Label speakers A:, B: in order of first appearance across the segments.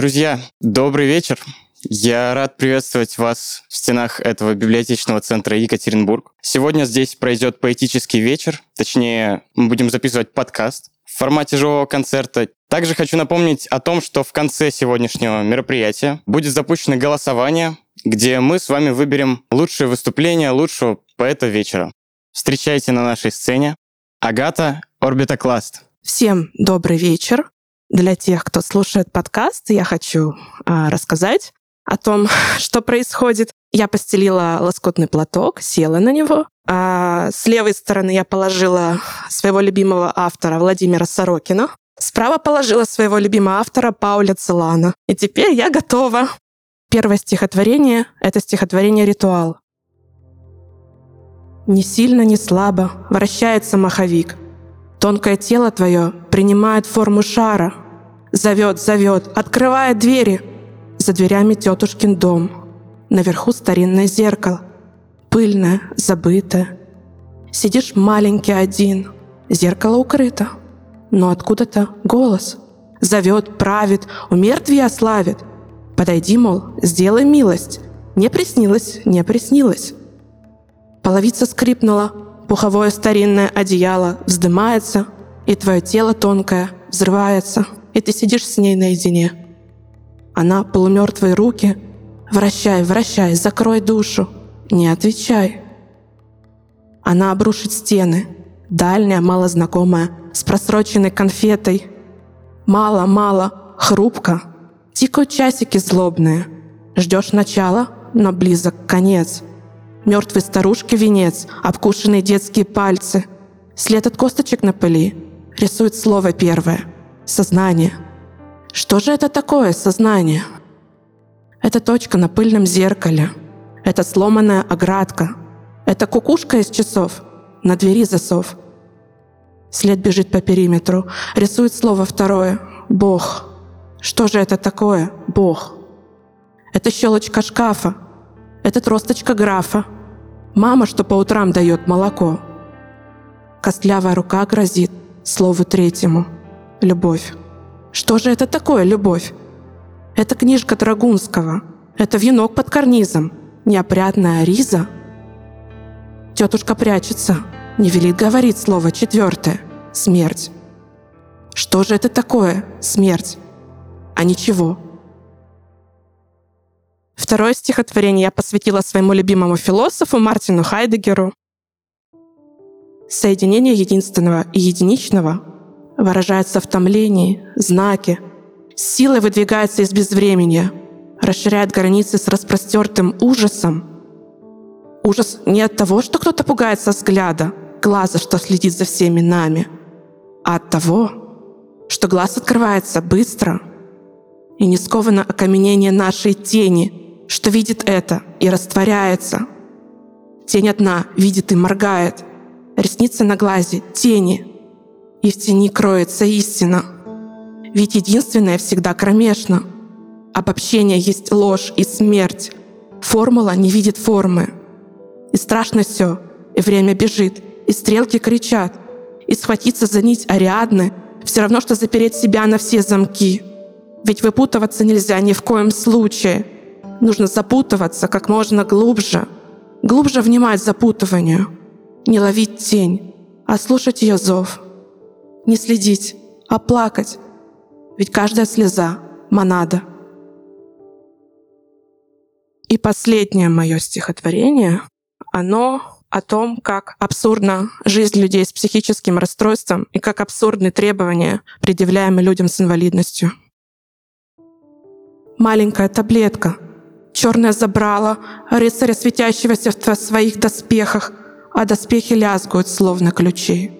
A: Друзья, добрый вечер. Я рад приветствовать вас в стенах этого библиотечного центра Екатеринбург. Сегодня здесь пройдет поэтический вечер, точнее, мы будем записывать подкаст в формате живого концерта. Также хочу напомнить о том, что в конце сегодняшнего мероприятия будет запущено голосование, где мы с вами выберем лучшее выступление лучшего поэта вечера. Встречайте на нашей сцене Агата Орбитокласт.
B: Всем добрый вечер. Для тех, кто слушает подкаст, я хочу а, рассказать о том, что происходит. Я постелила лоскутный платок, села на него. А с левой стороны я положила своего любимого автора Владимира Сорокина. Справа положила своего любимого автора Пауля Целана. И теперь я готова. Первое стихотворение — это стихотворение «Ритуал». Не сильно, не слабо вращается маховик. Тонкое тело твое принимает форму шара. Зовет, зовет, открывает двери. За дверями тетушкин дом. Наверху старинное зеркало. Пыльное, забытое. Сидишь маленький один. Зеркало укрыто. Но откуда-то голос. Зовет, правит, у мертвия славит. Подойди, мол, сделай милость. Не приснилось, не приснилось. Половица скрипнула, пуховое старинное одеяло вздымается, и твое тело тонкое взрывается, и ты сидишь с ней наедине. Она полумертвые руки, вращай, вращай, закрой душу, не отвечай. Она обрушит стены, дальняя, малознакомая, с просроченной конфетой. Мало-мало, хрупко, тикают часики злобные. Ждешь начала, но близок конец — Мертвой старушки венец, обкушенные детские пальцы. След от косточек на пыли. Рисует слово первое. Сознание. Что же это такое сознание? Это точка на пыльном зеркале. Это сломанная оградка. Это кукушка из часов. На двери засов. След бежит по периметру. Рисует слово второе. Бог. Что же это такое? Бог. Это щелочка шкафа. Это тросточка графа. Мама, что по утрам дает молоко. Костлявая рука грозит слову третьему. Любовь. Что же это такое любовь? Это книжка Драгунского. Это венок под карнизом. Неопрятная риза. Тетушка прячется. Не велит говорить слово четвертое. Смерть. Что же это такое? Смерть. А ничего. Второе стихотворение я посвятила своему любимому философу Мартину Хайдегеру. Соединение единственного и единичного выражается в томлении, знаке, силой выдвигается из безвремени, расширяет границы с распростертым ужасом. Ужас не от того, что кто-то пугается взгляда, глаза, что следит за всеми нами, а от того, что глаз открывается быстро и не сковано окаменение нашей тени — что видит это и растворяется. Тень одна видит и моргает. Ресницы на глазе — тени. И в тени кроется истина. Ведь единственное всегда кромешно. Обобщение есть ложь и смерть. Формула не видит формы. И страшно все, и время бежит, и стрелки кричат. И схватиться за нить Ариадны — все равно, что запереть себя на все замки. Ведь выпутываться нельзя ни в коем случае — Нужно запутываться как можно глубже, глубже внимать запутыванию, не ловить тень, а слушать ее зов, не следить, а плакать, ведь каждая слеза — монада. И последнее мое стихотворение, оно о том, как абсурдна жизнь людей с психическим расстройством и как абсурдны требования, предъявляемые людям с инвалидностью. Маленькая таблетка — Черное забрало рыцаря, светящегося в своих доспехах, а доспехи лязгают, словно ключи.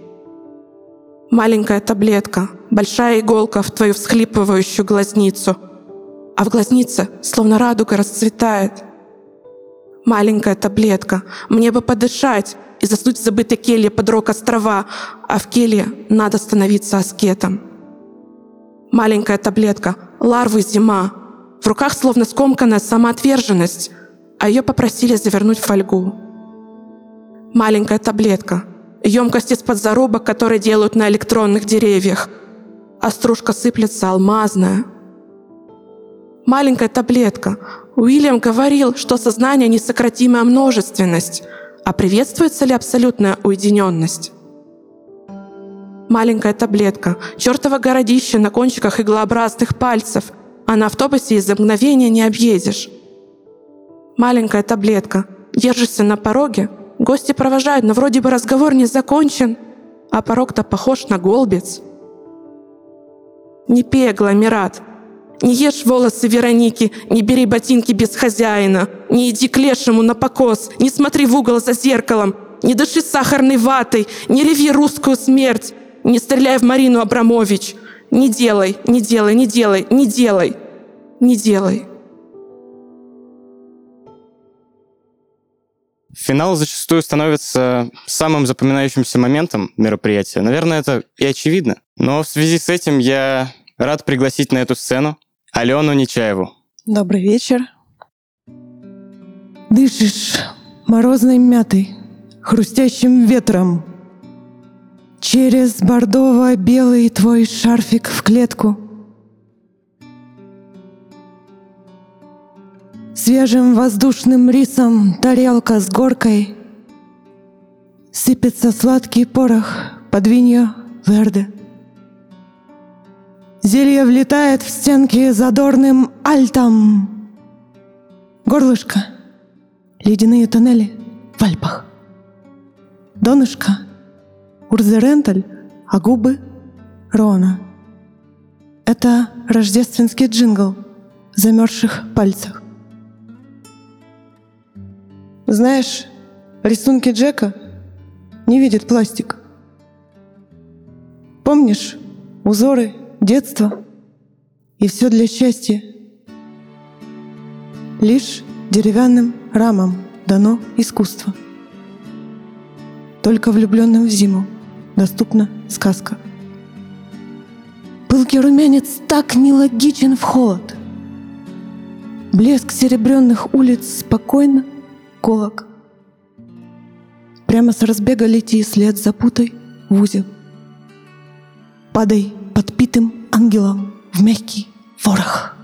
B: Маленькая таблетка, большая иголка в твою всхлипывающую глазницу, а в глазнице словно радуга расцветает. Маленькая таблетка, мне бы подышать и заснуть в забытой келье под рок острова, а в келье надо становиться аскетом. Маленькая таблетка, ларвы зима, в руках словно скомканная самоотверженность, а ее попросили завернуть в фольгу. Маленькая таблетка, емкость из-под зарубок, которые делают на электронных деревьях, а стружка сыплется алмазная. Маленькая таблетка. Уильям говорил, что сознание — несократимая множественность. А приветствуется ли абсолютная уединенность? Маленькая таблетка. Чертово городище на кончиках иглообразных пальцев. А на автобусе из-за мгновения не объедешь. Маленькая таблетка. Держишься на пороге. Гости провожают, но вроде бы разговор не закончен. А порог-то похож на голбец. Не пей агломерат. Не ешь волосы Вероники, не бери ботинки без хозяина, не иди к лешему на покос, не смотри в угол за зеркалом, не дыши сахарной ватой, не реви русскую смерть, не стреляй в Марину Абрамович. Не делай, не делай, не делай, не делай, не делай.
A: Финал зачастую становится самым запоминающимся моментом мероприятия. Наверное, это и очевидно. Но в связи с этим я рад пригласить на эту сцену Алену Нечаеву.
C: Добрый вечер. Дышишь морозной мятой, хрустящим ветром. Через бордово-белый твой шарфик в клетку. Свежим воздушным рисом тарелка с горкой. Сыпется сладкий порох под виньо верде. Зелье влетает в стенки задорным альтом. Горлышко, ледяные тоннели в Альпах. Донышко, Урзеренталь, а губы — Рона. Это рождественский джингл в замерзших пальцах. Знаешь, рисунки Джека не видят пластик. Помнишь узоры детство и все для счастья. Лишь деревянным рамам дано искусство. Только влюбленным в зиму доступна сказка. Пылкий румянец так нелогичен в холод. Блеск серебряных улиц спокойно колок. Прямо с разбега лети след запутай в узел. Падай подпитым ангелом в мягкий ворох.